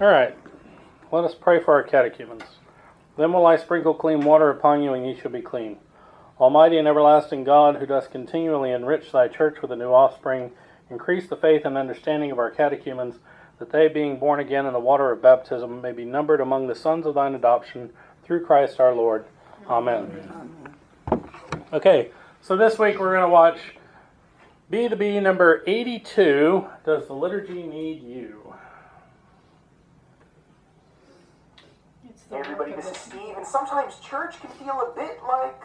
All right. Let us pray for our catechumens. Then will I sprinkle clean water upon you, and ye shall be clean. Almighty and everlasting God, who dost continually enrich thy church with a new offspring, increase the faith and understanding of our catechumens, that they, being born again in the water of baptism, may be numbered among the sons of thine adoption, through Christ our Lord. Amen. Okay, so this week we're going to watch Be the Bee number 82 Does the Liturgy Need You? Hey everybody, this is Steve, and sometimes church can feel a bit like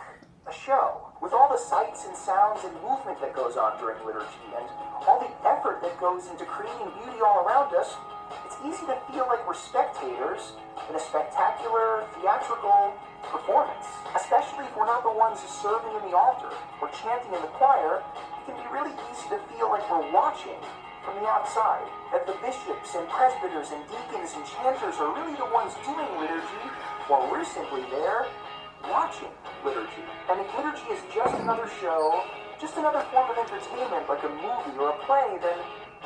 a show. With all the sights and sounds and movement that goes on during liturgy, and all the effort that goes into creating beauty all around us, it's easy to feel like we're spectators in a spectacular, theatrical performance. Especially if we're not the ones serving in the altar or chanting in the choir, it can be really easy to feel like we're watching from the outside. That the bishops and presbyters and deacons and chanters are really the ones doing liturgy, while we're simply there watching liturgy. And if liturgy is just another show, just another form of entertainment like a movie or a play, then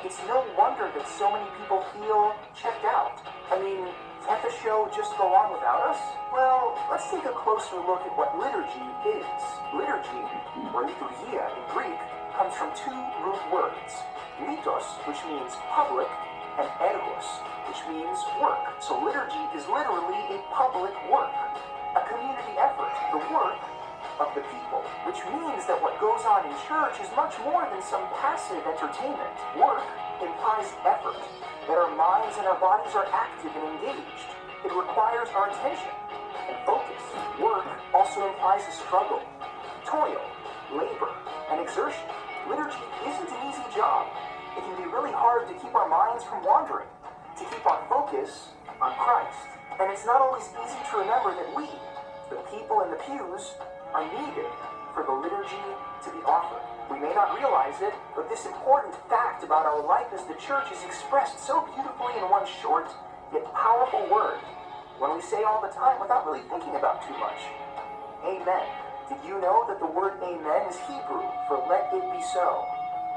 it's no wonder that so many people feel checked out. I mean, can't the show just go on without us? Well, let's take a closer look at what liturgy is. Liturgy, or liturgia in Greek, comes from two root words. Which means public, and ergos, which means work. So liturgy is literally a public work a community effort, the work of the people, which means that what goes on in church is much more than some passive entertainment. Work implies effort, that our minds and our bodies are active and engaged. It requires our attention and focus. Work also implies a struggle, toil, labor, and exertion. Liturgy isn't an easy job. It can be really hard to keep our minds from wandering, to keep our focus on Christ. And it's not always easy to remember that we, the people in the pews, are needed for the liturgy to be offered. We may not realize it, but this important fact about our life as the church is expressed so beautifully in one short, yet powerful word, when we say all the time without really thinking about too much. Amen. Did you know that the word amen is Hebrew for let it be so?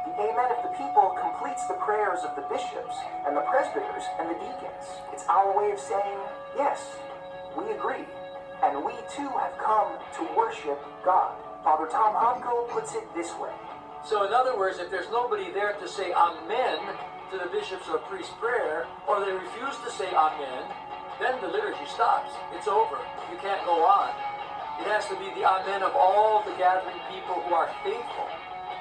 The amen of the people completes the prayers of the bishops and the presbyters and the deacons. It's our way of saying, yes, we agree, and we too have come to worship God. Father Tom Hopko puts it this way. So, in other words, if there's nobody there to say amen to the bishop's or priest's prayer, or they refuse to say amen, then the liturgy stops. It's over. You can't go on. It has to be the amen of all the gathering people who are faithful.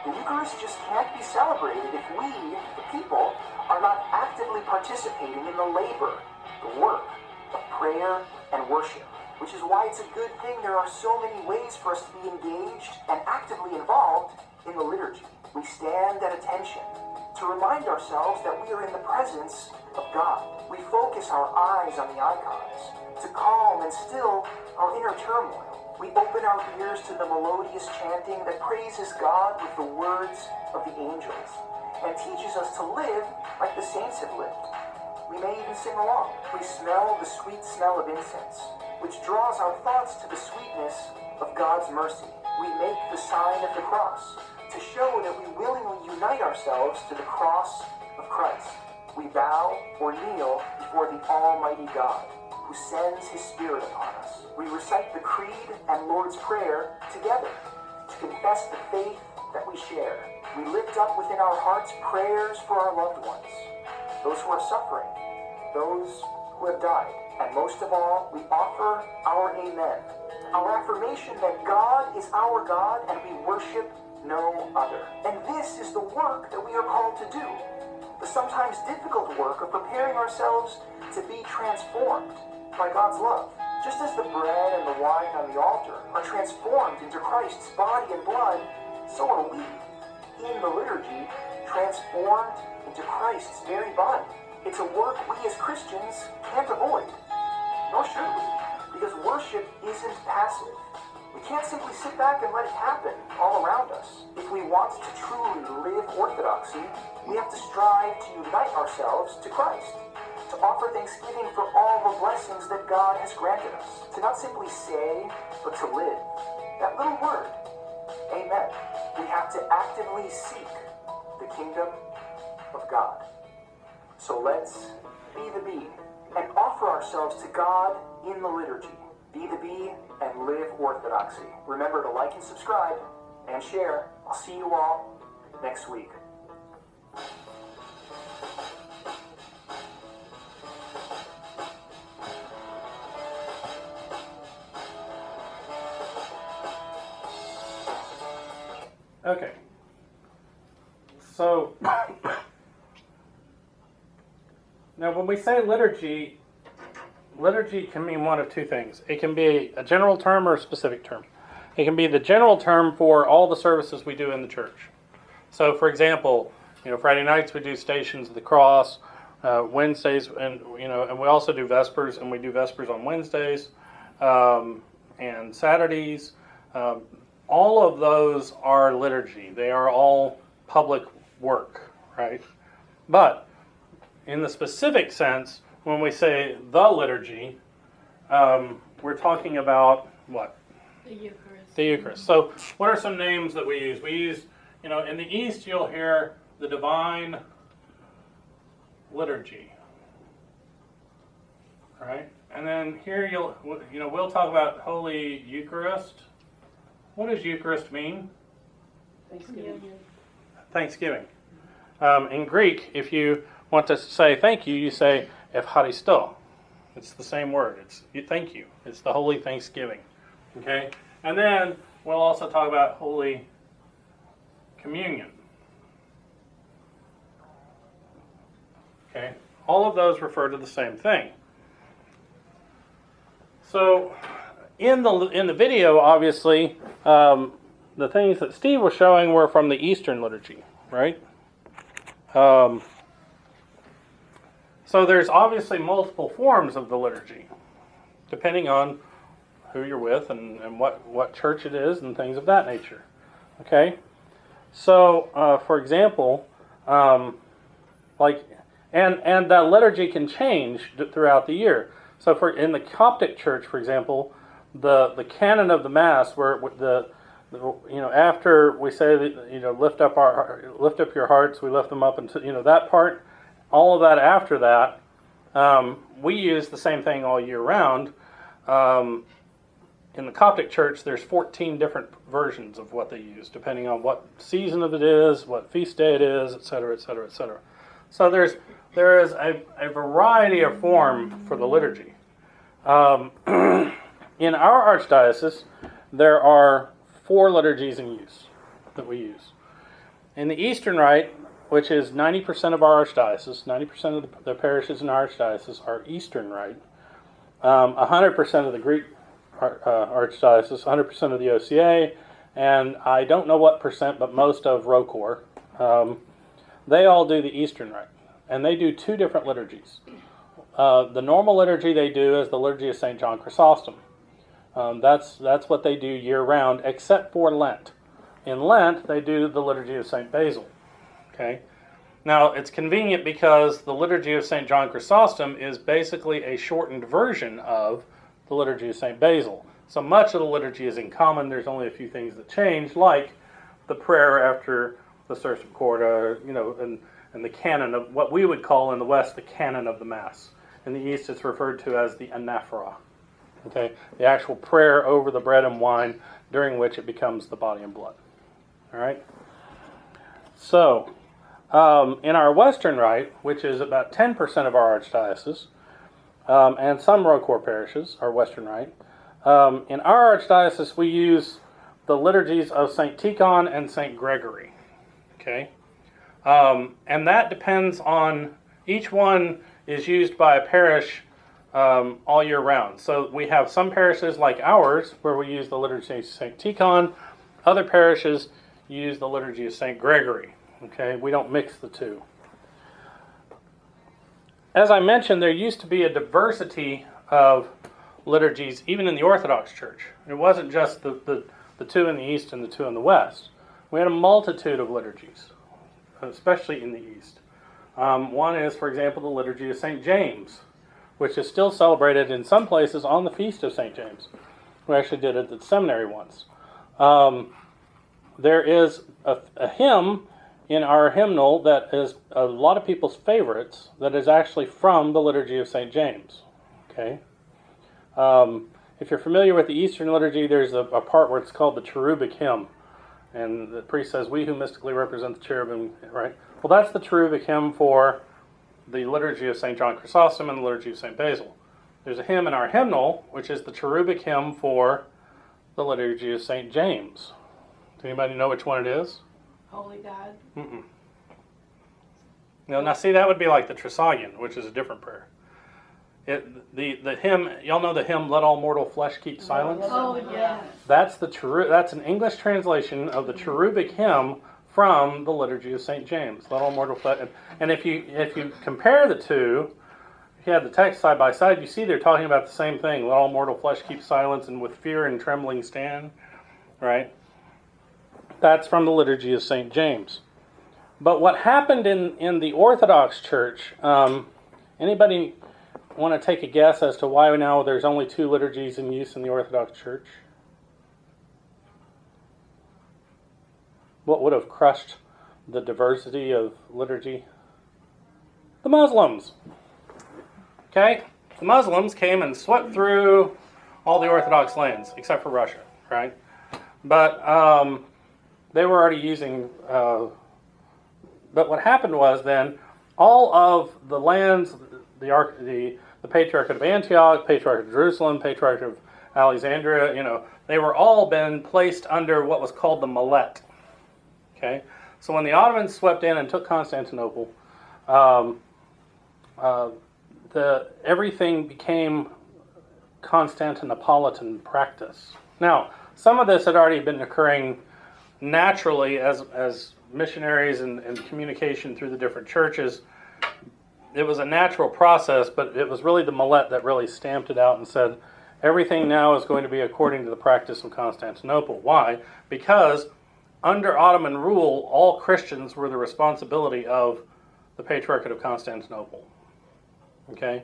The Eucharist just can't be celebrated if we, the people, are not actively participating in the labor, the work of prayer and worship. Which is why it's a good thing there are so many ways for us to be engaged and actively involved in the liturgy. We stand at attention to remind ourselves that we are in the presence of God. We focus our eyes on the icons to calm and still our inner turmoil. We open our ears to the melodious chanting that praises God with the words of the angels and teaches us to live like the saints have lived. We may even sing along. We smell the sweet smell of incense, which draws our thoughts to the sweetness of God's mercy. We make the sign of the cross to show that we willingly unite ourselves to the cross of Christ. We bow or kneel before the Almighty God who sends his Spirit upon us. We recite the Creed and Lord's Prayer together to confess the faith that we share. We lift up within our hearts prayers for our loved ones, those who are suffering, those who have died, and most of all, we offer our Amen, our affirmation that God is our God and we worship no other. And this is the work that we are called to do the sometimes difficult work of preparing ourselves to be transformed by God's love. Just as the bread and the wine on the altar are transformed into Christ's body and blood, so are we, in the liturgy, transformed into Christ's very body. It's a work we as Christians can't avoid, nor should we, because worship isn't passive. We can't simply sit back and let it happen all around us. If we want to truly live orthodoxy, we have to strive to unite ourselves to Christ to offer thanksgiving for all the blessings that God has granted us. To not simply say, but to live. That little word, amen. We have to actively seek the kingdom of God. So let's be the bee and offer ourselves to God in the liturgy. Be the bee and live orthodoxy. Remember to like and subscribe and share. I'll see you all next week. Okay. So, now when we say liturgy, liturgy can mean one of two things. It can be a general term or a specific term. It can be the general term for all the services we do in the church. So, for example, you know, Friday nights we do Stations of the Cross. Uh, Wednesdays, and you know, and we also do Vespers, and we do Vespers on Wednesdays um, and Saturdays. Um, all of those are liturgy. They are all public work, right? But in the specific sense, when we say the liturgy, um, we're talking about what? The Eucharist. The Eucharist. So, what are some names that we use? We use, you know, in the East, you'll hear the divine liturgy, right? And then here you'll, you know, we'll talk about Holy Eucharist. What does Eucharist mean? Thanksgiving. Thanksgiving. Um, in Greek, if you want to say thank you, you say Evcharisto. It's the same word. It's you, thank you. It's the Holy Thanksgiving. Okay? And then we'll also talk about Holy Communion. Okay? All of those refer to the same thing. So, in the in the video, obviously, um, the things that Steve was showing were from the Eastern liturgy, right? Um, so there's obviously multiple forms of the liturgy, depending on who you're with and, and what, what church it is and things of that nature. Okay? So, uh, for example, um, like, and, and that liturgy can change d- throughout the year. So, for in the Coptic church, for example, the, the canon of the Mass, where the you know, after we say that, you know, lift up our, lift up your hearts, we lift them up, and you know that part, all of that after that, um, we use the same thing all year round. Um, in the Coptic Church, there's 14 different versions of what they use, depending on what season of it is, what feast day it is, et cetera, et cetera, et cetera. So there's there is a, a variety of form for the liturgy. Um, in our archdiocese, there are four liturgies in use that we use. In the Eastern Rite, which is 90% of our archdiocese, 90% of the, parishes in our archdiocese are Eastern Rite. Um, 100% of the Greek uh, archdiocese, 100% of the OCA, and I don't know what percent, but most of ROCOR. Um, they all do the Eastern Rite, and they do two different liturgies. Uh, the normal liturgy they do is the liturgy of St. John Chrysostom. Um, that's that's what they do year round, except for Lent. In Lent, they do the liturgy of Saint Basil. Okay. Now it's convenient because the liturgy of Saint John Chrysostom is basically a shortened version of the liturgy of Saint Basil. So much of the liturgy is in common. There's only a few things that change, like the prayer after the Sursum Corda, you know, and and the canon of what we would call in the West the canon of the Mass. In the East, it's referred to as the anaphora. Okay, the actual prayer over the bread and wine, during which it becomes the body and blood. All right. So, um, in our Western Rite, which is about 10% of our archdiocese, um, and some ROCOR parishes are Western Rite, um, in our archdiocese we use the liturgies of Saint Tikhon and Saint Gregory. Okay, um, and that depends on each one is used by a parish um, all year round. So we have some parishes like ours where we use the liturgy of St. Tikhon. Other parishes use the liturgy of St. Gregory. Okay, we don't mix the two. As I mentioned, there used to be a diversity of liturgies even in the Orthodox Church. It wasn't just the, the, the two in the East and the two in the West. We had a multitude of liturgies, especially in the East. Um, one is, for example, the liturgy of St. James, which is still celebrated in some places on the feast of St. James. We actually did it at the seminary once. Um, there is a, a, hymn in our hymnal that is a lot of people's favorites that is actually from the Liturgy of St. James. Okay? Um, if you're familiar with the Eastern liturgy, there's a, a, part where it's called the cherubic hymn. And the priest says, We who mystically represent the cherubim, right? Well, that's the cherubic hymn for the liturgy of St. John Chrysostom and the liturgy of St. Basil. There's a hymn in our hymnal, which is the cherubic hymn for the liturgy of St. James. Does anybody know which one it is? Holy God. Mm-mm. Now, now, see, that would be like the Trisagion, which is a different prayer. It, the, the hymn, y'all know the hymn, Let All Mortal Flesh Keep oh, Silence? Oh, yeah. That's, the cheru- that's an English translation of the cherubic hymn from the Liturgy of St. James. Let all mortal flesh. And if you, if you compare the two, if you have the text side by side, you see they're talking about the same thing. Let all mortal flesh keep silence and with fear and trembling stand. Right? That's from the Liturgy of St. James. But what happened in, in the Orthodox Church, um, anybody want to take a guess as to why now there's only two liturgies in use in the Orthodox Church? What would have crushed the diversity of liturgy? The Muslims. Okay? The Muslims came and swept through all the Orthodox lands, except for Russia, right? But um, they were already using. Uh, but what happened was then all of the lands, the, the, the Patriarchate of Antioch, Patriarchate of Jerusalem, Patriarchate of Alexandria, you know, they were all been placed under what was called the Millet. Okay, so when the Ottomans swept in and took Constantinople, um, uh, the everything became Constantinopolitan practice. Now, some of this had already been occurring naturally as as missionaries and, and communication through the different churches it was a natural process, but it was really the Millet that really stamped it out and said everything now is going to be according to the practice of Constantinople. Why? Because under Ottoman rule, all Christians were the responsibility of the Patriarchate of Constantinople. Okay?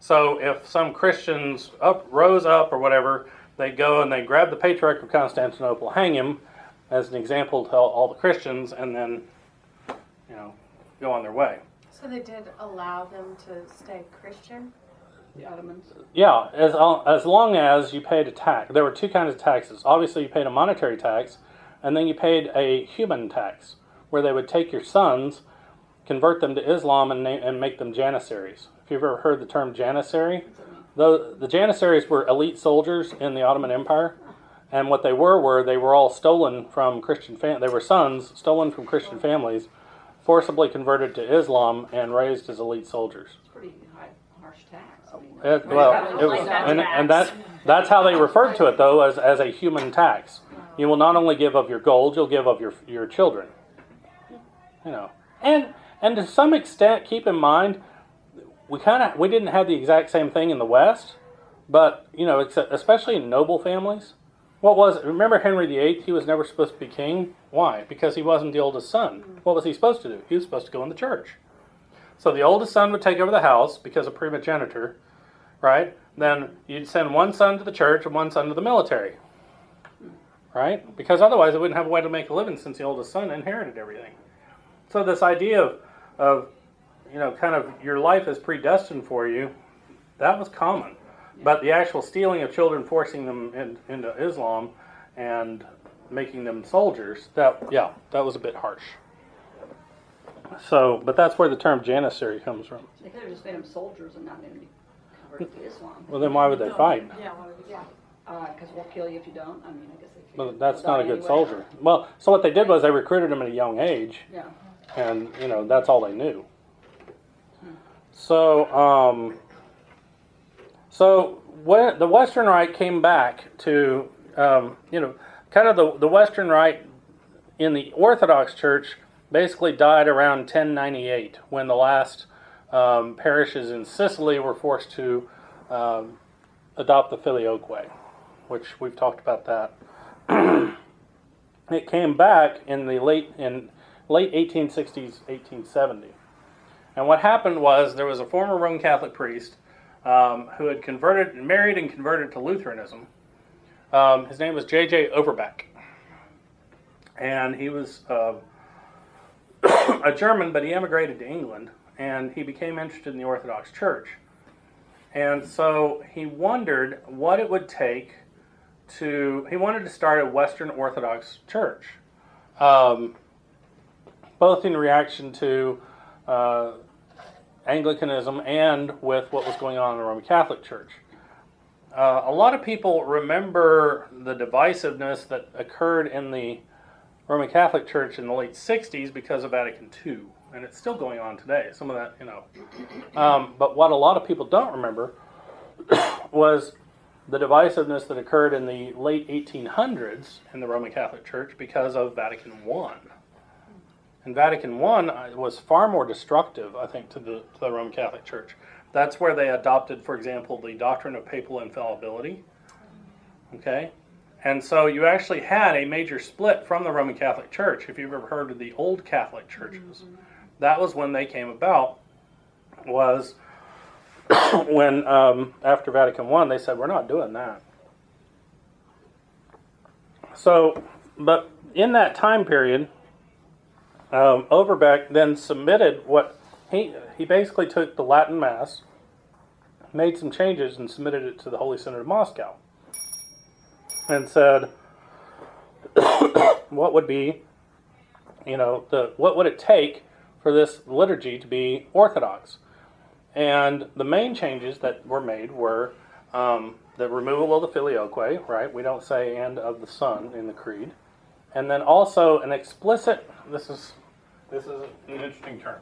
So if some Christians up rose up or whatever, they go and they grab the Patriarch of Constantinople, hang him as an example to all the Christians, and then, you know, go on their way. So they did allow them to stay Christian? The Ottomans. Yeah, as, uh, as long as you paid a tax. There were two kinds of taxes. Obviously, you paid a monetary tax, and then you paid a human tax, where they would take your sons, convert them to Islam, and, name, and make them janissaries. If you've ever heard the term janissary, the, the janissaries were elite soldiers in the Ottoman Empire. And what they were were they were all stolen from Christian fam- they were sons stolen from Christian families forcibly converted to Islam and raised as elite soldiers. It's pretty high, harsh tax. I mean, It, well, it was, and, and that, that's how they referred to it, though, as, as a human tax. You will not only give of your gold, you'll give of your, your children. You know, and and to some extent, keep in mind, we kind of we didn't have the exact same thing in the West, but you know, especially in noble families. What was it? Remember Henry VIII? He was never supposed to be king. Why? Because he wasn't the oldest son. What was he supposed to do? He was supposed to go in the church. So the oldest son would take over the house because of primogeniture, right? Then you'd send one son to the church and one son to the military, right? Because otherwise they wouldn't have a way to make a living since the oldest son inherited everything. So this idea of, of you know, kind of your life is predestined for you, that was common. But the actual stealing of children, forcing them in, into Islam, and making them soldiers, that yeah, that was a bit harsh. So, but that's where the term janissary comes from. They could have just made them soldiers and not made them convert to Islam. Well, then why would they fight? Yeah, why would Yeah, because we'll kill you if you don't. I mean, I guess they. Figured that's they'll not a die good anyway. soldier. Well, so what they did was they recruited them at a young age, Yeah. and you know that's all they knew. So, um, so when the Western Rite came back to, um, you know, kind of the the Western Rite in the Orthodox Church basically died around 1098 when the last um, parishes in Sicily were forced to um, adopt the filioque, which we've talked about that. it came back in the late in late 1860s, 1870. And what happened was there was a former Roman Catholic priest um, who had converted, and married, and converted to Lutheranism. Um, his name was J.J. Overbeck, and he was uh, a German, but he emigrated to England and he became interested in the Orthodox Church. And so he wondered what it would take to, he wanted to start a Western Orthodox church, um, both in reaction to uh, Anglicanism and with what was going on in the Roman Catholic Church. Uh, a lot of people remember the divisiveness that occurred in the Roman Catholic Church in the late 60s because of Vatican II, and it's still going on today. Some of that, you know. Um, but what a lot of people don't remember was the divisiveness that occurred in the late 1800s in the Roman Catholic Church because of Vatican I. And Vatican I uh, was far more destructive, I think, to the, to the Roman Catholic Church. That's where they adopted, for example, the doctrine of papal infallibility. Okay? And so you actually had a major split from the Roman Catholic Church. If you've ever heard of the old Catholic churches, mm-hmm. that was when they came about. Was when um, after Vatican One, they said we're not doing that. So, but in that time period, um, Overbeck then submitted what he he basically took the Latin Mass, made some changes, and submitted it to the Holy Synod of Moscow and said, what would be, you know, the what would it take for this liturgy to be orthodox? And the main changes that were made were um, the removal of the filioque, right? We don't say "and of the Son" in the creed, and then also an explicit. This is this is an interesting term.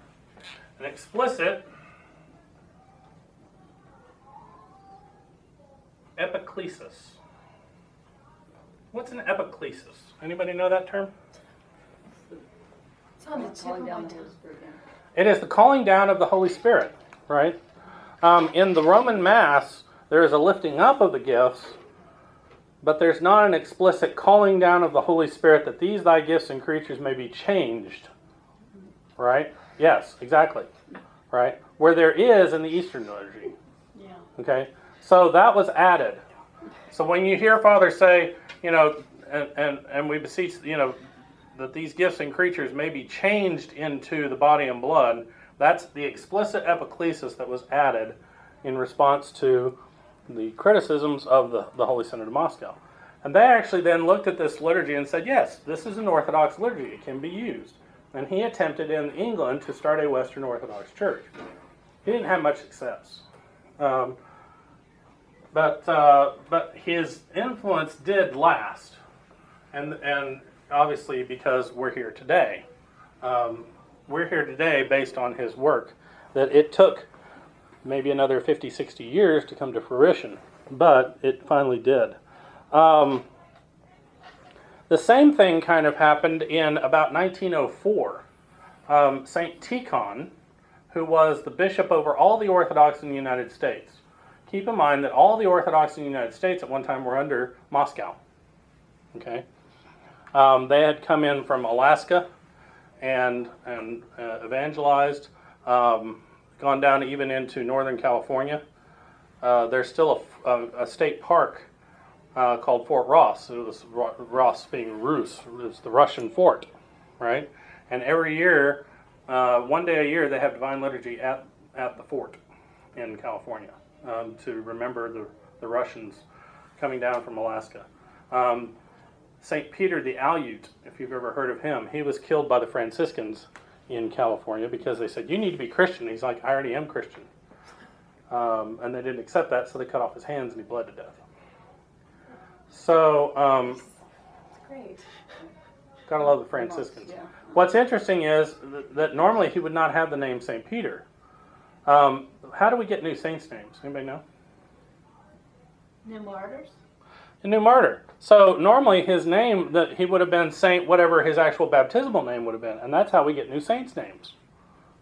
An explicit epiclesis. What's an epiclesis? Anybody know that term? It's on the tip of my tongue. Holy Spirit, yeah. It is the calling down of the Holy Spirit, right? Um, in the Roman Mass, there is a lifting up of the gifts, but there's not an explicit calling down of the Holy Spirit that these thy gifts and creatures may be changed, right? Yes, exactly, right? Where there is in the Eastern liturgy. Yeah. Okay, so that was added. So when you hear Father say, you know, and, and, and we beseech, you know, that these gifts and creatures may be changed into the body and blood, that's the explicit epiclesis that was added in response to the criticisms of the, the Holy Synod of Moscow. And they actually then looked at this liturgy and said, yes, this is an Orthodox liturgy, it can be used. And he attempted in England to start a Western Orthodox church. He didn't have much success. Um, but uh, but his influence did last, and and obviously because we're here today, um, we're here today based on his work. That it took maybe another 50, 60 years to come to fruition, but it finally did. Um, the same thing kind of happened in about 1904. Um, Saint Tikhon, who was the bishop over all the Orthodox in the United States keep in mind that all the Orthodox in the United States at one time were under Moscow. Okay, um, they had come in from Alaska and and uh, evangelized, um, gone down even into Northern California. Uh, there's still a, a, a state park uh, called Fort Ross. It was Ross being Rus, it's the Russian fort, right? And every year, uh, one day a year, they have divine liturgy at at the fort in California um, to remember the, the Russians coming down from Alaska. Um, St. Peter the Aleut, if you've ever heard of him, he was killed by the Franciscans in California because they said, You need to be Christian. He's like, I already am Christian. Um, and they didn't accept that, so they cut off his hands and he bled to death. So, um, Great. gotta love the Franciscans. Yeah. What's interesting is th- that normally he would not have the name St. Peter. Um, how do we get new saints' names? Anybody know? New martyrs? A new martyr. So normally his name that he would have been Saint whatever his actual baptismal name would have been, and that's how we get new saints' names,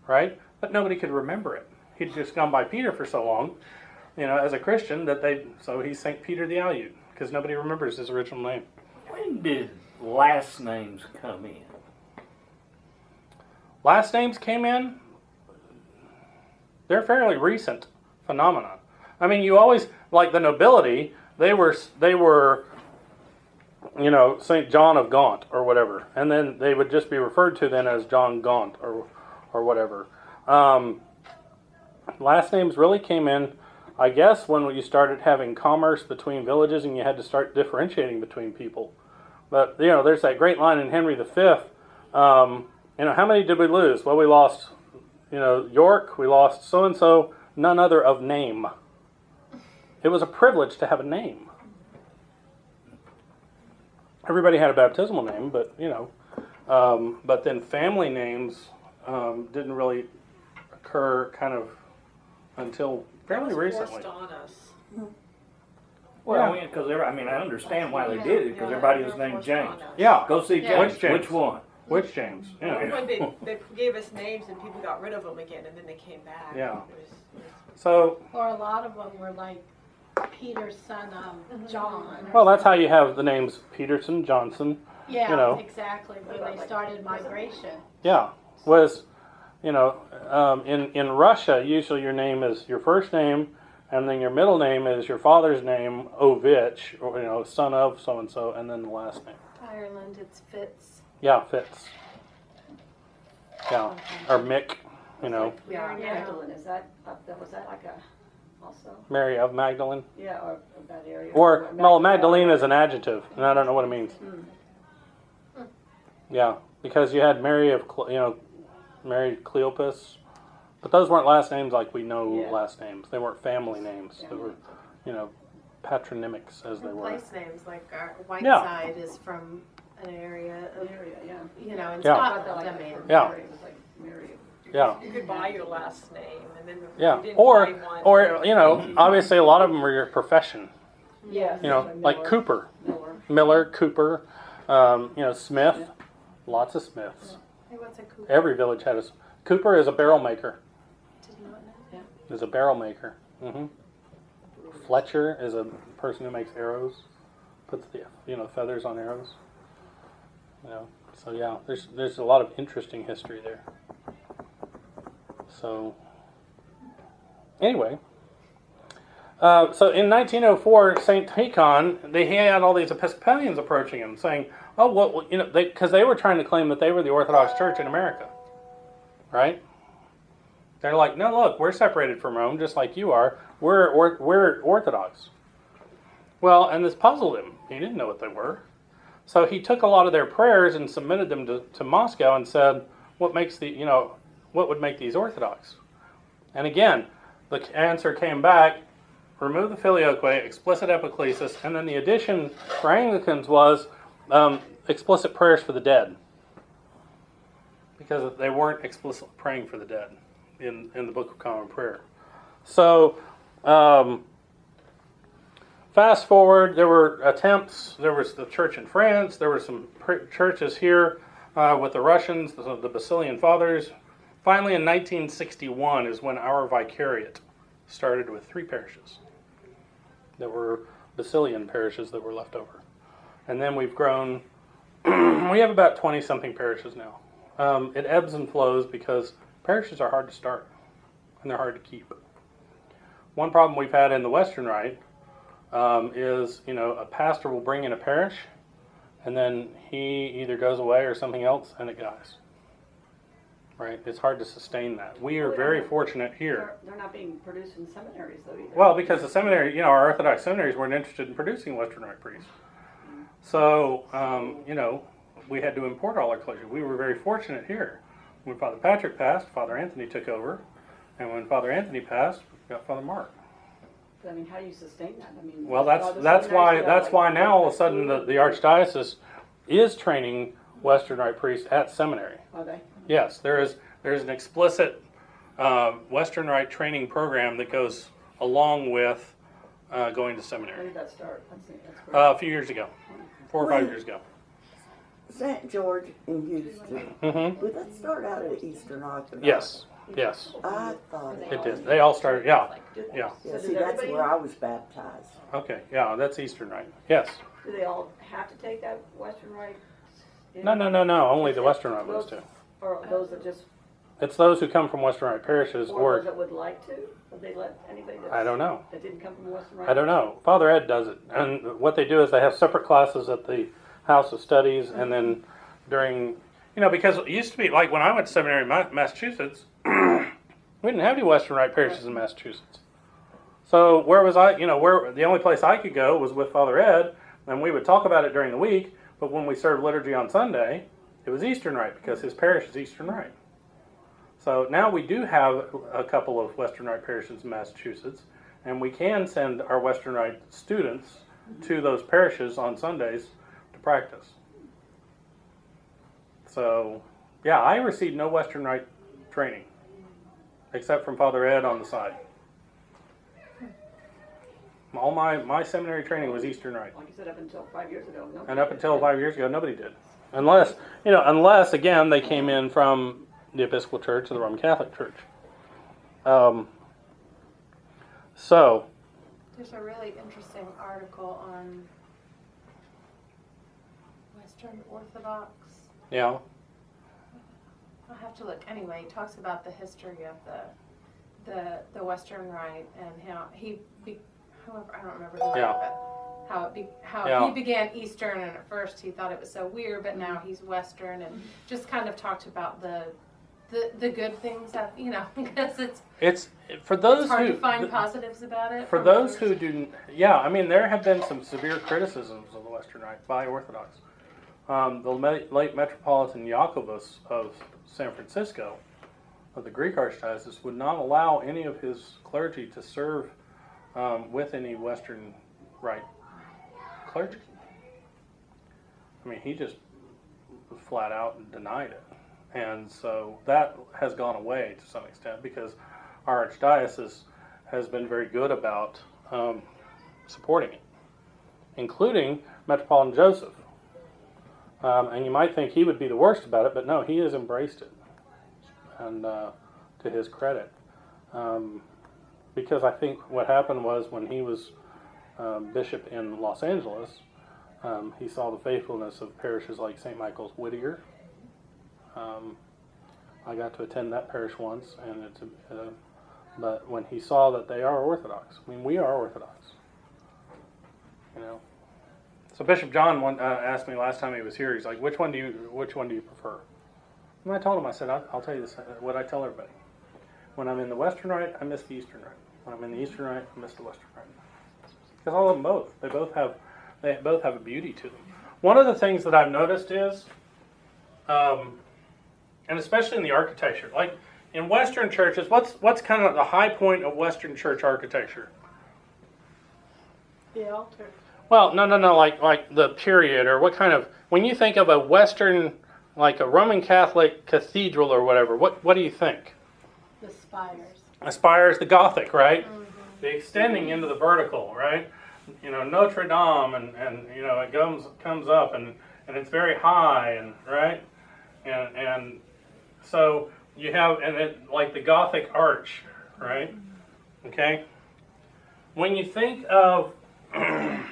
right? But nobody could remember it. He'd just gone by Peter for so long, you know, as a Christian that they so he's Saint Peter the Aleut because nobody remembers his original name. When did last names come in? Last names came in. They're fairly recent phenomenon. I mean, you always like the nobility. They were they were you know, St. John of Gaunt or whatever. And then they would just be referred to then as John Gaunt or, or whatever. Um, last names really came in, I guess, when you started having commerce between villages and you had to start differentiating between people. But, you know, there's that great line in Henry V. Um, you know, how many did we lose? Well, we lost, you know, York, we lost so and so, none other of name. It was a privilege to have a name. Everybody had a baptismal name, but, you know, um, but then family names um, didn't really occur kind of until fairly It was recently. forced on us. Well, because I mean, I understand why they did it because everybody was named James. Yeah, Go see Yeah. James. Which one? which James? Yeah. When they, they gave us names and people got rid of them again and then they came back. Yeah. It was- it was- So, Or a lot of them were like Peter's son of John. well, that's how you have the names Peterson, Johnson. Yeah, you know. exactly, when they started migration. Yeah, was, you know, um, in in Russia, usually your name is your first name, and then your middle name is your father's name, Ovich, or you know, son of so and so, and then the last name. Ireland, it's Fitz. Yeah, Fitz. Yeah, or Mick, you know, Yeah, Yeah. Magdalene, is that, up there? was that like a, also, Mary of Magdalene, yeah, or or that area? or no, Mag- Magdalene is an adjective, and I don't know what it means. Hmm. Yeah, because you had Mary of, Cle- you know, Mary Cleopas, but those weren't last names like we know Yeah. last names. They weren't family names. They were, you know, patronymics as they were. place names, like our Yeah. Whiteside is from an area of, Area, yeah. you know, in Yeah. I thought that Scotland, I like mean. for Yeah. Mary, like Mary. Yeah, You could buy your last name and then yeah. you didn't Or, buy one. or you know, obviously a lot of them are your profession. Yes. You know, like Cooper, Miller. Miller, Cooper, um, you know, Smith. Lots of Smiths. Hey, what's a Cooper? Every village had a Cooper is a barrel maker. Did you not know? Yeah. Is a barrel maker. Mm-hmm. Fletcher is a person who makes arrows, puts the you know feathers on arrows. You know, so yeah, there's there's a lot of interesting history there. So anyway, uh, so in 1904, Saint Tikhon, they had all these Episcopalians approaching him, saying, "Oh, well, you know," because they, were trying to claim that they were the Orthodox Church in America, right? They're like, "No, look, we're separated from Rome, just like you are. We're or, we're Orthodox." Well, and this puzzled him. He didn't know what they were. So he took a lot of their prayers and submitted them to, to Moscow and said, "What makes the you know what would make these Orthodox?" And again, the answer came back: remove the filioque, explicit epiclesis, and then the addition for Anglicans was um, explicit prayers for the dead, because they weren't explicitly praying for the dead in in the Book of Common Prayer. So. Um, Fast forward, there were attempts. There was the church in France. There were some pr- churches here uh, with the Russians, the, the Basilian Fathers. Finally, in 1961 is when our vicariate started with three parishes. There were Basilian parishes that were left over. And then we've grown, we have about 20 something parishes now. Um, it ebbs and flows because parishes are hard to start and they're hard to keep. One problem we've had in the Western Rite um, is you know a pastor will bring in a parish and then he either goes away or something else and it dies right it's hard to sustain that we are very fortunate here They're, they're not being produced in seminaries though either. well because the seminary you know our orthodox seminaries weren't interested in producing western rite priests so um, you know we had to import all our clergy we were very fortunate here when father patrick passed father anthony took over and when father anthony passed we got father mark I mean, how do you sustain that? I mean. Well, are that's the that's why seminaries that's like- why now all of a sudden the, the archdiocese is training Western Rite priests at seminary. Are they? Yes, there is there is an explicit uh, Western Rite training program that goes along with uh, going to When seminary. did that start? That's, that's great. Uh, a few years ago, four or five years ago. St. George in Houston. hmm Would that start out at Eastern Orthodox? Yes, yes, I thought it did. They all started. Yeah, yeah. Yeah, see, that's where I was baptized. Okay, yeah, that's Eastern Rite. Yes. Do they all have to take that Western Rite? No, no, no, no. Only the Western Rite ones do. Or those that just It's those who come from Western Rite parishes, Or or those that would like to? Would they let anybody that's, I don't know. that didn't come from Western Rite? I don't know. Father Ed does it, and what they do is they have separate classes at the House of Studies, and then during, you know, because it used to be like when I went to seminary in Ma- Massachusetts, we didn't have any Western Rite parishes in Massachusetts. So where was I? You know, where the only place I could go was with Father Ed, and we would talk about it during the week. But when we served liturgy on Sunday, it was Eastern Rite because his parish is Eastern Rite. So now we do have a couple of Western Rite parishes in Massachusetts, and we can send our Western Rite students to those parishes on Sundays to practice. So, yeah, I received no Western Rite training except from Father Ed on the side. All my, my seminary training was Eastern Rite. Like you said, up until five years ago. And up until five years ago, nobody did. Unless, you know, unless, again, they came in from the Episcopal Church or the Roman Catholic Church. Um, so, There's a really interesting article on Western Orthodox. yeah, I'll have to look. Anyway, he talks about the history of the the the Western Rite and how he, be, however, I don't remember the name Yeah. it. How it be, how Yeah. he began Eastern, and at first he thought it was so weird, but now he's Western, and just kind of talked about the the, the good things that you know because it's it's for those it's hard who to find th- positives about it. for those others. who do, yeah, I mean, there have been some severe criticisms of the Western Rite by Orthodox. Um, the late, late Metropolitan Jacobus of San Francisco, of the Greek Archdiocese, would not allow any of his clergy to serve um, with any Western Rite clergy. I mean, he just flat out denied it. And so that has gone away to some extent because our archdiocese has been very good about um, supporting it, including Metropolitan Joseph. Um, and you might think he would be the worst about it, but no, he has embraced it, and uh, to his credit, um, because I think what happened was when he was um, bishop in Los Angeles, um, he saw the faithfulness of parishes like St. Michael's Whittier. Um, I got to attend that parish once, and it's a, uh, but when he saw that they are Orthodox, I mean, we are Orthodox. You know. So Bishop John one, uh, asked me last time he was here. He's like, "Which one do you Which one do you prefer?" And I told him, I said, "I'll, I'll tell you this. What I tell everybody: when I'm in the Western Rite, I miss the Eastern Rite. When I'm in the Eastern Rite, I miss the Western Rite. Because I love them both. They both have they both have a beauty to them. One of the things that I've noticed is, um, and especially in the architecture, like in Western churches, what's what's kind of the high point of Western church architecture? the altar. Well, no, no, no, like like the period or what kind of when you think of a Western, like a Roman Catholic cathedral or whatever, what what do you think? The spires. The spires, the Gothic, right? The extending into the vertical, right? You know Notre Dame, and and you know it comes comes up and and it's very high and right, and and so you have and it like the Gothic arch, right? Okay. When you think of an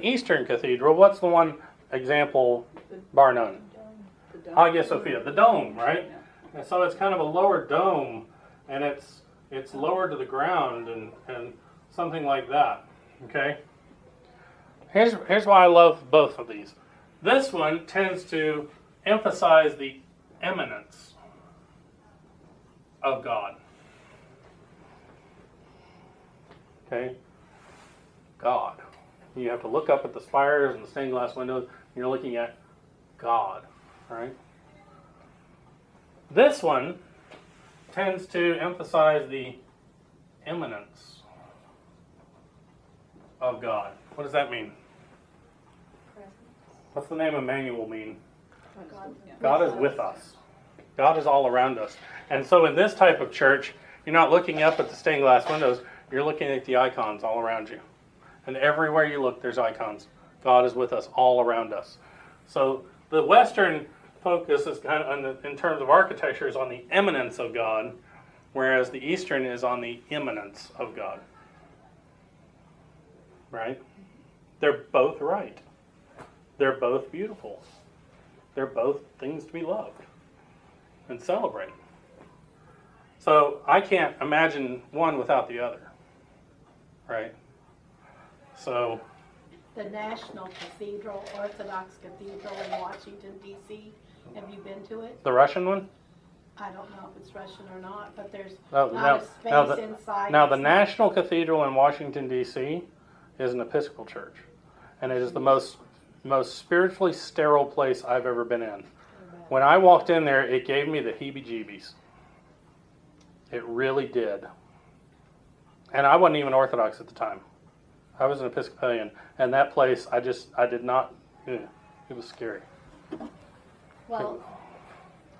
Eastern cathedral, what's the one example, bar none? Hagia Sophia, the dome, right? And so it's kind of a lower dome, and it's it's lower to the ground, and, and something like that. Okay. Here's here's why I love both of these. This one tends to emphasize the eminence of God. Okay. God. You have to look up at the spires and the stained glass windows. You're looking at God, right? This one tends to emphasize the immanence of God. What does that mean? What's the name Emmanuel mean? God is with us. God is all around us. And so in this type of church, you're not looking up at the stained glass windows, you're looking at the icons all around you. And everywhere you look, there's icons. God is with us all around us. So the Western focus is kind of, the, in terms of architecture, is on the eminence of God, whereas the Eastern is on the immanence of God. Right? They're both right. They're both beautiful. They're both things to be loved. and celebrate. So I can't imagine one without the other. Right? So, The National Cathedral, Orthodox Cathedral in Washington DC. Have you been to it? the Russian one? I don't know if it's Russian or not, but there's Oh, a now- lot of space now the- inside. Now, the It's not- National Cathedral in Washington, D.C. is an Episcopal church. And it is the most, most spiritually sterile place I've ever been in. When I walked in there, it gave me the heebie jeebies. It really did. And I wasn't even Orthodox at the time. I was an Episcopalian. And that place, I just, I did not, eh, it was scary. Well,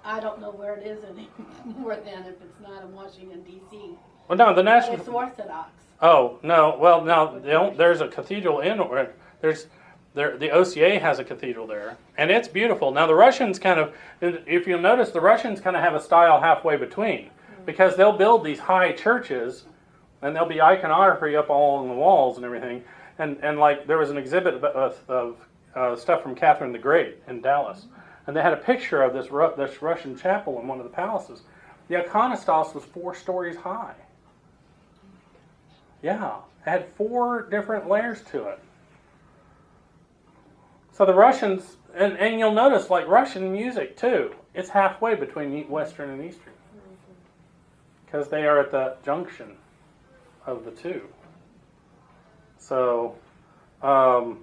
I don't know where it is anymore than if it's not in Washington DC. Well, no, the National. it's Orthodox. Oh no! Well, now there's a cathedral in or there's there the OCA has a cathedral there, and it's beautiful. Now the Russians kind of, if you'll notice, the Russians kind of have a style halfway between because they'll build these high churches, and there'll be iconography up all on the walls and everything, and and like there was an exhibit of, of, of uh, stuff from Catherine the Great in Dallas, and they had a picture of this Ru- this Russian chapel in one of the palaces. The iconostas was four stories high. Yeah, it had four different layers to it. So the Russians, and, and you'll notice like Russian music too, it's halfway between Western and Eastern. Because they are at the junction of the two. So, um,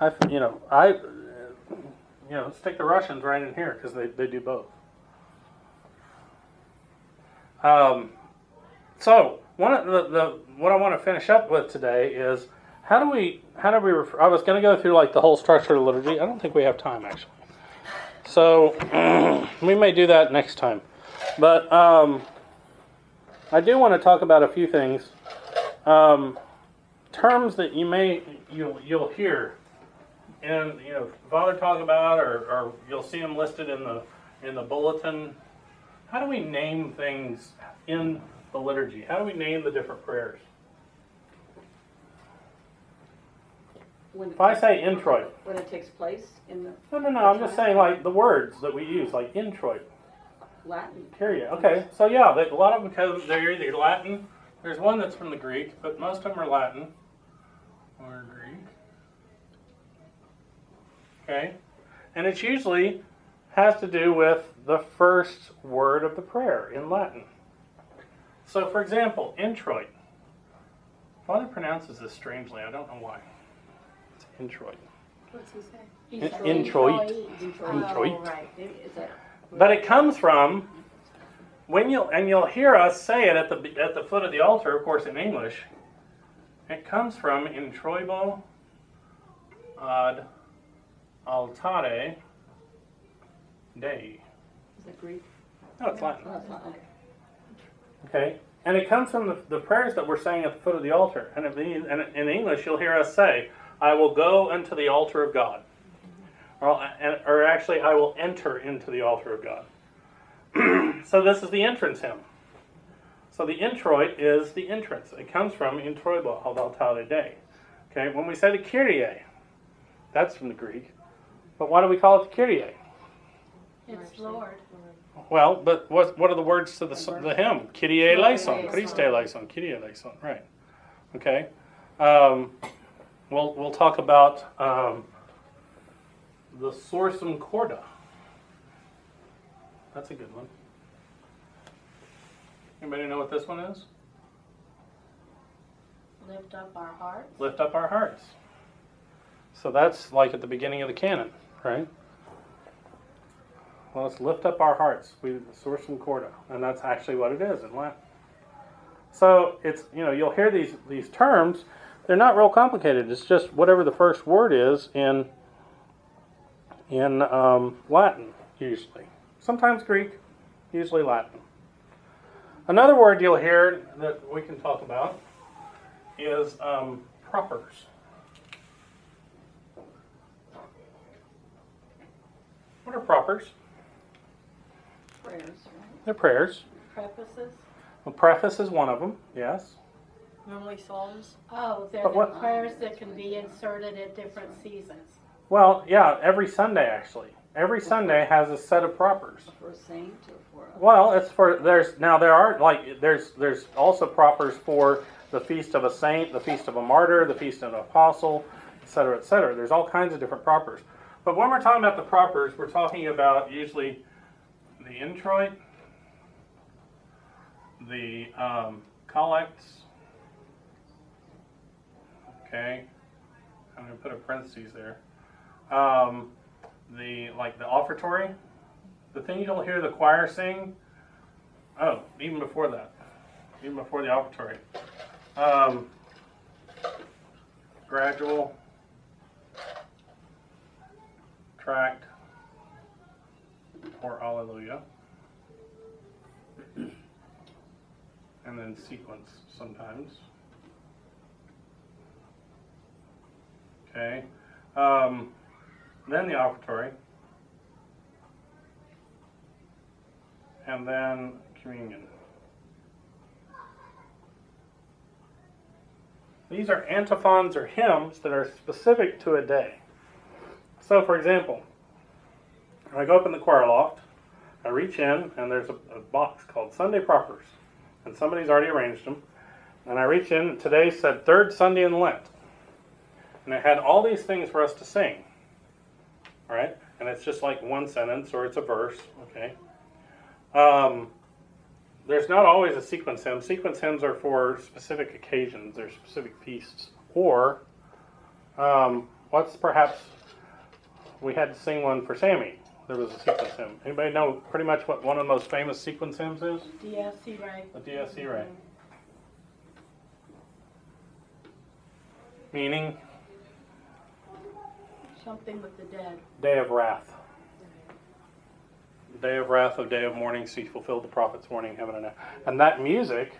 I, you know, I, you know, stick the Russians right in here because they, they do both. Um, so one of the, the what I want to finish up with today is how do we how do we refer, I was going to go through like the whole structure of liturgy. I don't think we have time actually. So we may do that next time. But um, I do want to talk about a few things. Um, terms that you may you'll you'll hear and you know father talk about or, or you'll see them listed in the in the bulletin how do we name things in the liturgy? How do we name the different prayers? When If I say introit, when it takes place in the no, no, no, I'm just saying like the words that we use, like introit, Latin. Okay, so yeah, they, a lot of them because they're either Latin. There's one that's from the Greek, but most of them are Latin or. Okay, and it's usually has to do with the first word of the prayer in Latin. So, for example, introit. Father pronounces this strangely. I don't know why. It's introit. What's he say? He's In- introit. Introit. Oh, right. But it comes from when you and you'll hear us say it at the at the foot of the altar, of course, in English. It comes from introibo ad altare Dei. is that Greek? No, it's Latin. Oh, it's not, okay. Okay, and it comes from the, the prayers that we're saying at the foot of the altar. And, if the, and in English, you'll hear us say, "I will go unto the altar of God," or, or actually, "I will enter into the altar of God." so this is the entrance hymn. So the introit is the entrance. It comes from introibo ad altare Dei. Okay, when we say the Kyrie, that's from the Greek. But why do we call it the Kyrie? It's Lord. Well, but what what are the words to the the hymn? Kyrie eleison, eleison. Christe eleison, Kyrie eleison. Right. Okay. Um, we'll we'll talk about um, the Sursum Corda. That's a good one. Anybody know what this one is? Lift up our hearts. Lift up our hearts. So that's like at the beginning of the canon, right? Well, let's lift up our hearts. We Sursum Corda, and that's actually what it is in Latin. So it's you know you'll hear these these terms. They're not real complicated. It's just whatever the first word is in in um, Latin usually. Sometimes Greek, usually Latin. Another word you'll hear that we can talk about is um, propers. What are propers? Prayers, right? They're prayers. Prefaces. A preface is one of them, yes. Normally psalms. Oh, they're But the what- prayers that can be inserted at different seasons. Well, yeah, every Sunday actually. every Sunday has a set of propers. For a saint or for a. Well, it's for there's now there are like there's there's also propers for the feast of a saint, the feast of a martyr, the feast of an apostle, etc., etc. There's all kinds of different propers. But when we're talking about the propers, we're talking about usually the introit, the um, collects. Okay, I'm going to put a parentheses there. Um, the like the offertory, the thing you'll hear the choir sing. Oh, even before that, even before the offertory. Um, gradual, tract, or Alleluia, and then sequence sometimes. Okay. Um, then the offertory. and then communion. These are antiphons or hymns that are specific to a day. So, for example, I go up in the choir loft, I reach in, and there's a, a box called Sunday Propers, and somebody's already arranged them. And I reach in, today said third Sunday in Lent. And it had all these things for us to sing. All right? And it's just like one sentence or it's a verse, okay? Um, there's not always a sequence hymn. Sequence hymns are for specific occasions, they're specific feasts. Or, um, what's perhaps, we had to sing one for Sammy. There was a sequence hymn. Anybody know pretty much what one of the most famous sequence hymns is? Dies Irae, right? The Dies Irae, right? Meaning, Something with the dead. day of wrath. Day of wrath, O day of mourning, see fulfilled the prophet's warning, heaven and earth. And that music,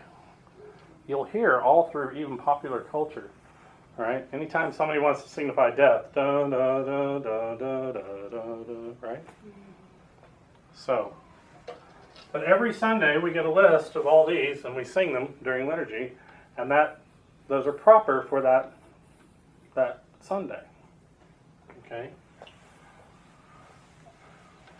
you'll hear all through even popular culture right? Anytime somebody wants to signify death, da da da da da da da, da right? So, but every Sunday we get a list of all these and we sing them during liturgy, and that those are proper for that that Sunday. Okay.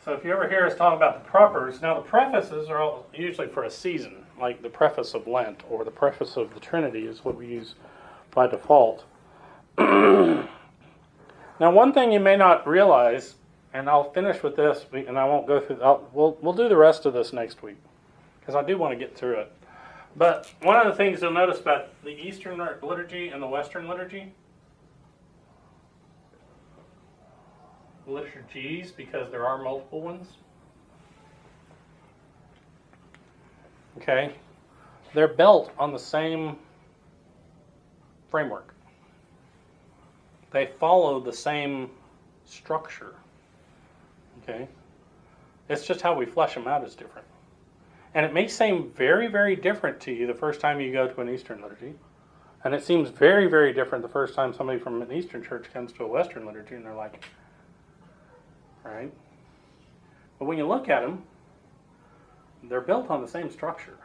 So if you ever hear us talk about the propers, now the prefaces are all usually for a season, like the preface of Lent or the preface of the Trinity is what we use by default. now, one thing you may not realize, and I'll finish with this, and I won't go through. I'll, we'll we'll do the rest of this next week because I do want to get through it. But one of the things you'll notice about the Eastern liturgy and the Western liturgy liturgies because there are multiple ones. Okay? They're built on the same framework. They follow the same structure. Okay? It's just how we flesh them out is different. And it may seem very, very different to you the first time you go to an Eastern liturgy. And it seems very, very different the first time somebody from an Eastern church comes to a Western liturgy and they're like, right? But when you look at them, they're built on the same structure.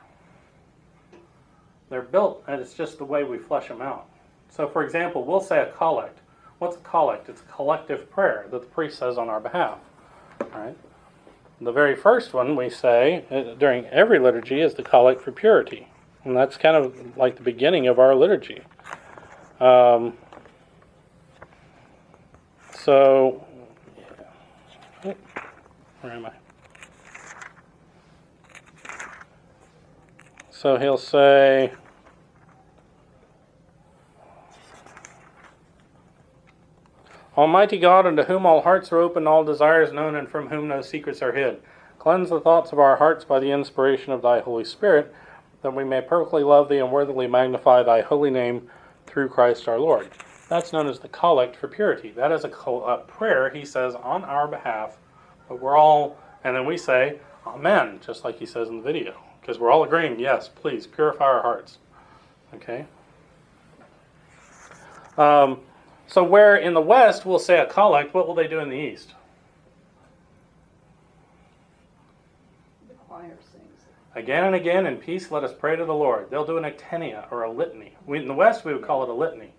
They're built, and it's just the way we flesh them out. So, for example, we'll say a collect. What's a collect? It's a collective prayer that the priest says on our behalf. Right. The very first one we say uh, during every liturgy is the collect for purity, and that's kind of like the beginning of our liturgy. Um, so where am I? So he'll say, Almighty God, unto whom all hearts are open, all desires known, and from whom no secrets are hid, cleanse the thoughts of our hearts by the inspiration of thy Holy Spirit, that we may perfectly love thee and worthily magnify thy holy name through Christ our Lord. That's known as the collect for purity. That is a, a prayer, he says, on our behalf but we're all, and then we say, Amen, just like he says in the video, because we're all agreeing, yes, please purify our hearts. Okay? Um, so, where in the West we'll say a collect, what will they do in the East? The choir sings. Again and again, in peace, let us pray to the Lord. They'll do an ectenia or a litany. We, in the West, we would call it a litany.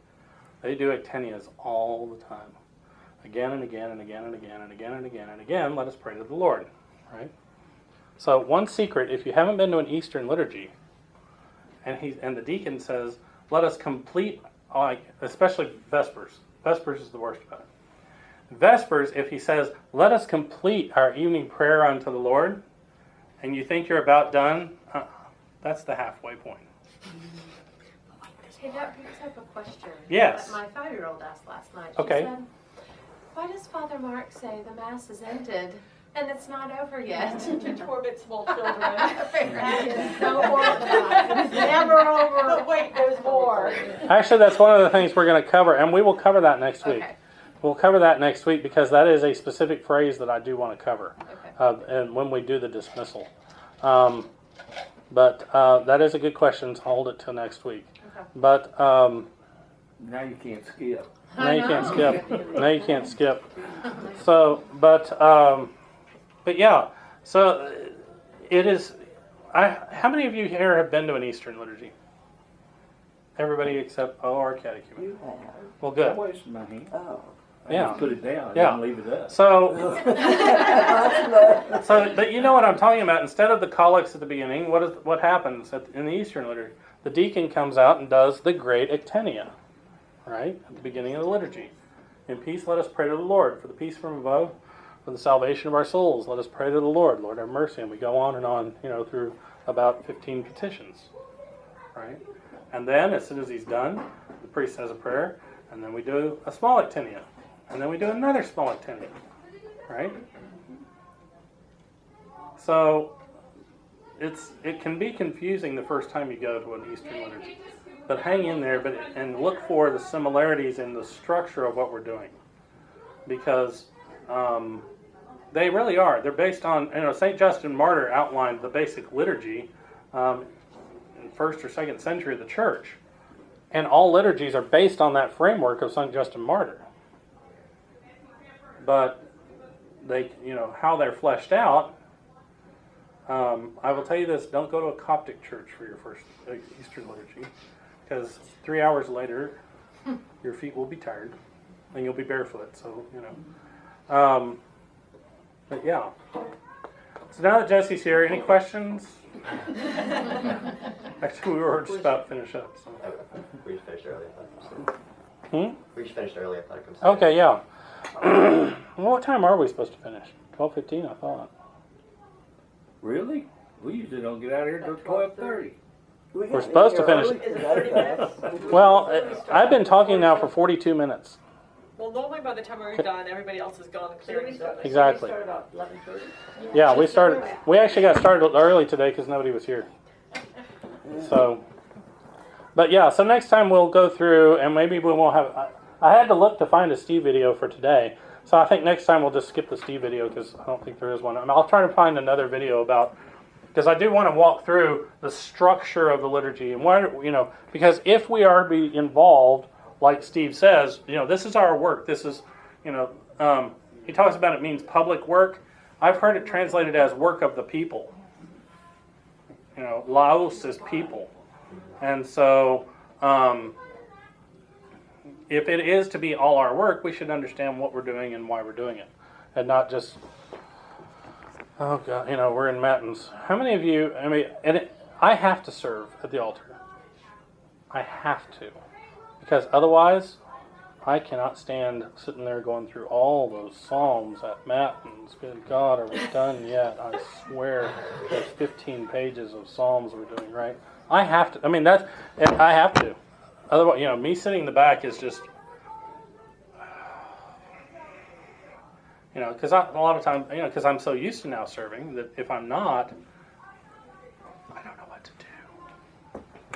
They do ectenias all the time. again and again and again and again and again and again and again, let us pray to the Lord. Right? So one secret, if you haven't been to an Eastern liturgy, and he and the deacon says, let us complete like especially Vespers. Vespers is the worst about it. Vespers, if he says, let us complete our evening prayer unto the Lord, and you think you're about done, uh, that's the halfway point. Hey, that brings up a question. Yes. That my five-year-old asked last night. She Okay. said, Why does Father Mark say the mass is ended and it's not over yet? To torment small children. That is so organized. It's never over. But wait, there's more. Actually, that's one of the things we're going to cover, and we will cover that next week. Okay. We'll cover that next week because that is a specific phrase that I do want to cover, Okay. uh, and when we do the dismissal. Um, but uh, that is a good question. So hold it till next week. Okay. But um, Now you can't skip. now you can't skip. Now you can't skip. So, but um, but yeah. So uh, it is. I how many of you here have been to an Eastern liturgy? Everybody except oh, our catechumen. You have. Well, good. I good. wasted my hand. Oh. I Yeah. put it down. I Yeah. didn't leave it up. So So, but you know what I'm talking about. Instead of the collects at the beginning, what is what happens at, in the Eastern liturgy? The deacon comes out and does the great Ectenia, right at the beginning of the liturgy. In peace, let us pray to the Lord for the peace from above, for the salvation of our souls. Let us pray to the Lord. Lord, have mercy. And we go on and on, you know, through about 15 petitions, right? And then, as soon as he's done, the priest says a prayer, and then we do a small Ectenia, and then we do another small Ectenia, right? So it's it can be confusing the first time you go to an Eastern liturgy, but hang in there, but and look for the similarities in the structure of what we're doing, because um, they really are. They're based on you know Saint Justin Martyr outlined the basic liturgy um, in first or second century of the church, and all liturgies are based on that framework of Saint Justin Martyr. But they you know how they're fleshed out um, I will tell you this: don't go to a Coptic church for your first uh, Easter liturgy, because three hours later, your feet will be tired, and you'll be barefoot. So you know. Um, but yeah. So now that Jesse's here, any questions? Actually, we were just about to finish up. So. We just finished early. I thought. Hmm? We just finished early. I thought it comes. Okay, yeah. well, what time are we supposed to finish? Twelve fifteen, I thought. Really? We usually don't get out of here until twelve thirty. We We're supposed to finish- Well, I've been talking now for forty-two minutes. Well, normally by the time we're done, everybody else is gone clearing stuff. Exactly. We started off eleven thirty. Yeah, we started. We actually got started early today because nobody was here. So, but yeah, so next time we'll go through and maybe we won't have. I, I had to look to find a Steve video for today, so I think next time we'll just skip the Steve video because I don't think there is one. I mean, I'll try to find another video about because I do want to walk through the structure of the liturgy and what you know because if we are to be involved, like Steve says, you know, this is our work. This is, you know, um, he talks about it means public work. I've heard it translated as work of the people. You know, Laos is people, and so um, if it is to be all our work, we should understand what we're doing and why we're doing it, and not just oh god, you know, we're in matins. How many of you? I mean, and it, I have to serve at the altar. I have to, because otherwise, I cannot stand sitting there going through all those psalms at matins. Good God, are we done yet? I swear, there's 15 pages of psalms we're doing right. I have to. I mean, that's I have to. Otherwise, you know, me sitting in the back is just, you know, because a lot of times, you know, because I'm so used to now serving that if I'm not, I don't know what to do.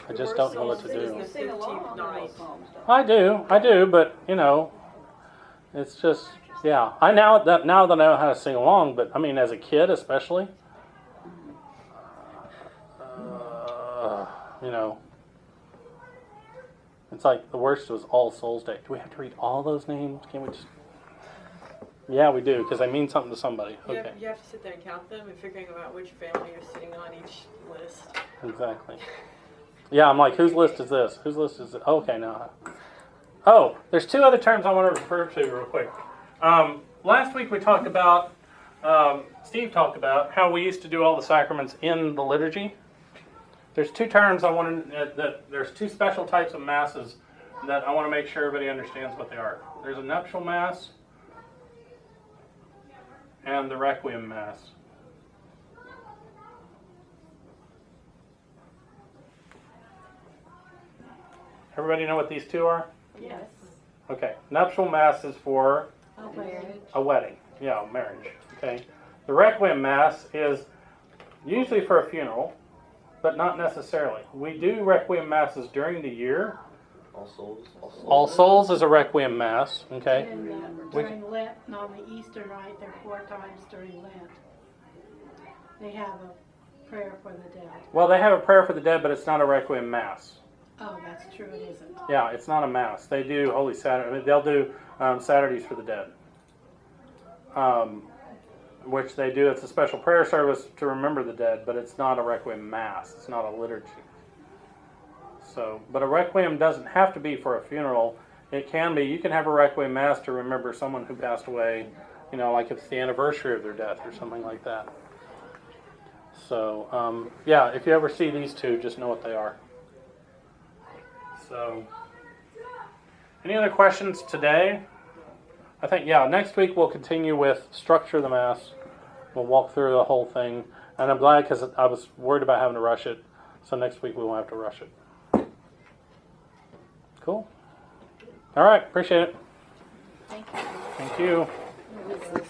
I just don't know what to do. The Sing along 15th on night. those songs, don't I do, I do, but you know, it's just yeah. I now that now that I know how to sing along, but I mean, as a kid especially, uh, you know, it's like the worst was All Souls Day. Do we have to read all those names? Can we just? Yeah, we do because they mean something to somebody. You, Okay, have, you have to sit there and count them and figuring out which family you're sitting on each list. exactly. Yeah, I'm like, whose list is this? Whose list is it? Okay, now. Oh, there's two other terms I want to refer to real quick. Um, last week we talked about, um, Steve talked about how we used to do all the sacraments in the liturgy. There's two terms I want to, uh, that there's two special types of masses that I want to make sure everybody understands what they are. There's a nuptial mass and the requiem mass. Everybody know what these two are? Yes. Okay, nuptial mass is for Oh, marriage. a wedding. Yeah, marriage. Okay. The requiem mass is usually for a funeral, but not necessarily. We do requiem masses during the year. All souls. All souls. All Souls is a requiem mass. Okay. And uh, during Lent, and on the Easter night, there are four times during Lent. They have a prayer for the dead. Well, they have a prayer for the dead, but it's not a requiem mass. Oh, that's true, it isn't. Yeah, it's not a mass. They do Holy Saturday. I mean, they'll do um, Saturdays for the dead, um, which they do. It's a special prayer service to remember the dead, but it's not a requiem mass. It's not a liturgy. So, but a requiem doesn't have to be for a funeral. It can be. You can have a requiem mass to remember someone who passed away. You know, like it's the anniversary of their death or something like that. So, um, yeah, if you ever see these two, just know what they are. So, any other questions today? I think, yeah, next week we'll continue with structure of the Mass. We'll walk through the whole thing. And I'm glad because I was worried about having to rush it. So next week we won't have to rush it. Cool. All right, appreciate it. Thank you. Thank you.